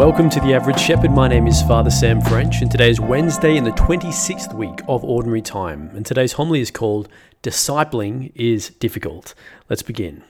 Welcome to The Average Shepherd. My name is Father Sam French, and today is Wednesday in the 26th week of Ordinary Time. And today's homily is called Discipling is Difficult. Let's begin.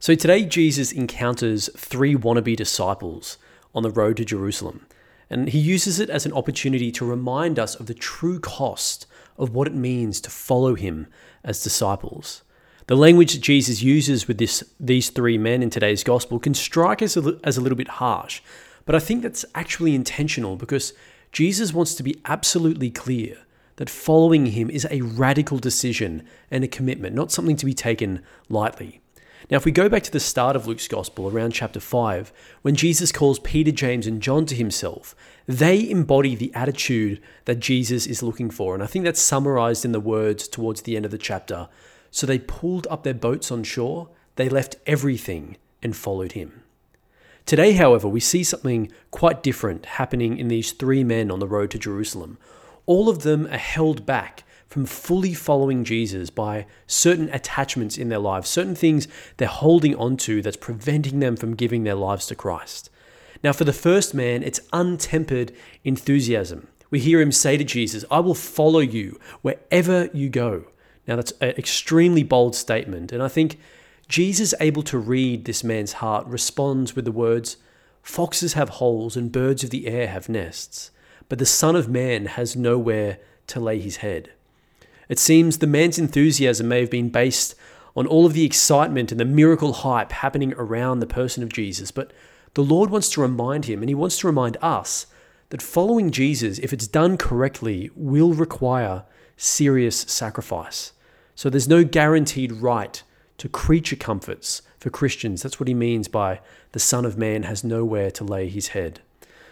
So, today Jesus encounters three wannabe disciples on the road to Jerusalem, and he uses it as an opportunity to remind us of the true cost of what it means to follow him as disciples. The language that Jesus uses with this, these three men in today's gospel can strike us as a little bit harsh, but I think that's actually intentional because Jesus wants to be absolutely clear that following him is a radical decision and a commitment, not something to be taken lightly. Now, if we go back to the start of Luke's Gospel, around chapter 5, when Jesus calls Peter, James, and John to himself, they embody the attitude that Jesus is looking for. And I think that's summarized in the words towards the end of the chapter so they pulled up their boats on shore, they left everything and followed him. Today, however, we see something quite different happening in these three men on the road to Jerusalem. All of them are held back from fully following Jesus by certain attachments in their lives, certain things they're holding onto that's preventing them from giving their lives to Christ. Now, for the first man, it's untempered enthusiasm. We hear him say to Jesus, I will follow you wherever you go. Now, that's an extremely bold statement. And I think Jesus, able to read this man's heart, responds with the words Foxes have holes and birds of the air have nests, but the Son of Man has nowhere to lay his head. It seems the man's enthusiasm may have been based on all of the excitement and the miracle hype happening around the person of Jesus, but the Lord wants to remind him, and he wants to remind us, that following Jesus, if it's done correctly, will require serious sacrifice. So there's no guaranteed right to creature comforts for Christians. That's what he means by the Son of Man has nowhere to lay his head.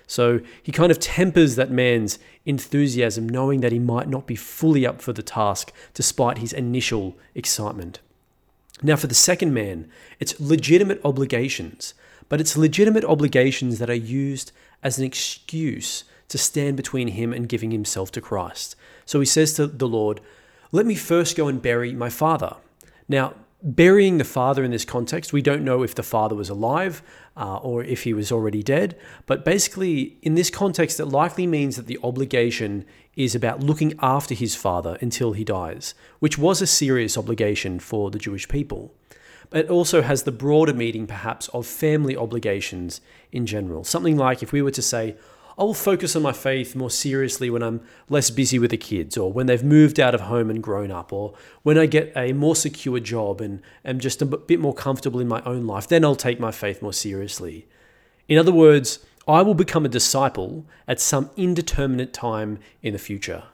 So he kind of tempers that man's enthusiasm, knowing that he might not be fully up for the task despite his initial excitement. Now, for the second man, it's legitimate obligations, but it's legitimate obligations that are used as an excuse to stand between him and giving himself to Christ. So he says to the Lord, let me first go and bury my father. Now, burying the father in this context, we don't know if the father was alive uh, or if he was already dead. But basically, in this context, it likely means that the obligation is about looking after his father until he dies, which was a serious obligation for the Jewish people. But it also has the broader meaning, perhaps, of family obligations in general. Something like if we were to say, I will focus on my faith more seriously when I'm less busy with the kids, or when they've moved out of home and grown up, or when I get a more secure job and am just a bit more comfortable in my own life. Then I'll take my faith more seriously. In other words, I will become a disciple at some indeterminate time in the future.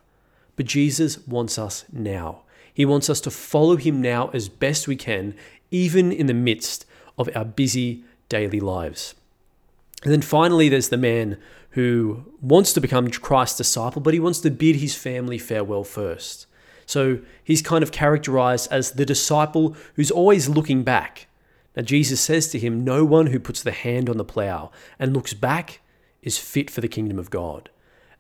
But Jesus wants us now. He wants us to follow him now as best we can, even in the midst of our busy daily lives. And then finally, there's the man who wants to become Christ's disciple, but he wants to bid his family farewell first. So he's kind of characterized as the disciple who's always looking back. Now, Jesus says to him, No one who puts the hand on the plow and looks back is fit for the kingdom of God.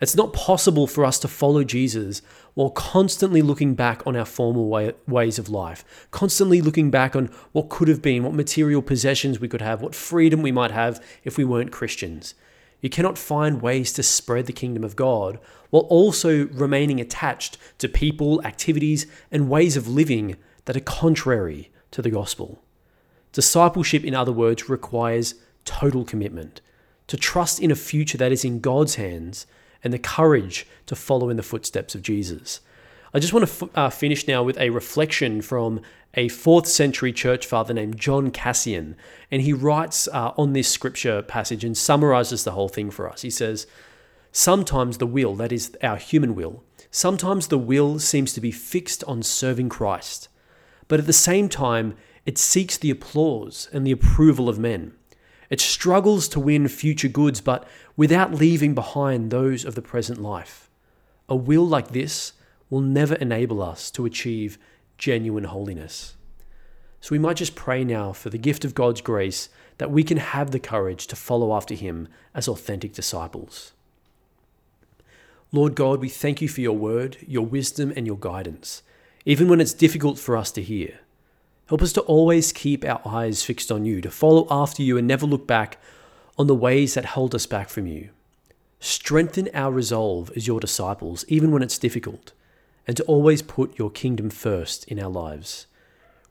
It's not possible for us to follow Jesus while constantly looking back on our former way, ways of life, constantly looking back on what could have been, what material possessions we could have, what freedom we might have if we weren't Christians. You cannot find ways to spread the kingdom of God while also remaining attached to people, activities, and ways of living that are contrary to the gospel. Discipleship, in other words, requires total commitment, to trust in a future that is in God's hands and the courage to follow in the footsteps of Jesus. I just want to f- uh, finish now with a reflection from a fourth century church father named John Cassian. And he writes uh, on this scripture passage and summarizes the whole thing for us. He says, Sometimes the will, that is our human will, sometimes the will seems to be fixed on serving Christ. But at the same time, it seeks the applause and the approval of men. It struggles to win future goods, but without leaving behind those of the present life. A will like this will never enable us to achieve genuine holiness. So we might just pray now for the gift of God's grace that we can have the courage to follow after Him as authentic disciples. Lord God, we thank you for your word, your wisdom, and your guidance, even when it's difficult for us to hear. Help us to always keep our eyes fixed on you, to follow after you and never look back on the ways that hold us back from you. Strengthen our resolve as your disciples, even when it's difficult, and to always put your kingdom first in our lives.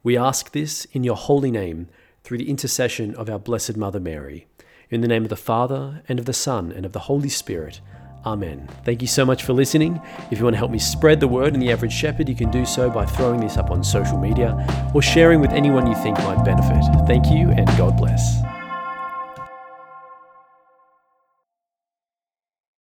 We ask this in your holy name through the intercession of our Blessed Mother Mary. In the name of the Father, and of the Son, and of the Holy Spirit. Amen. Thank you so much for listening. If you want to help me spread the word in the average shepherd, you can do so by throwing this up on social media or sharing with anyone you think might benefit. Thank you, and God bless.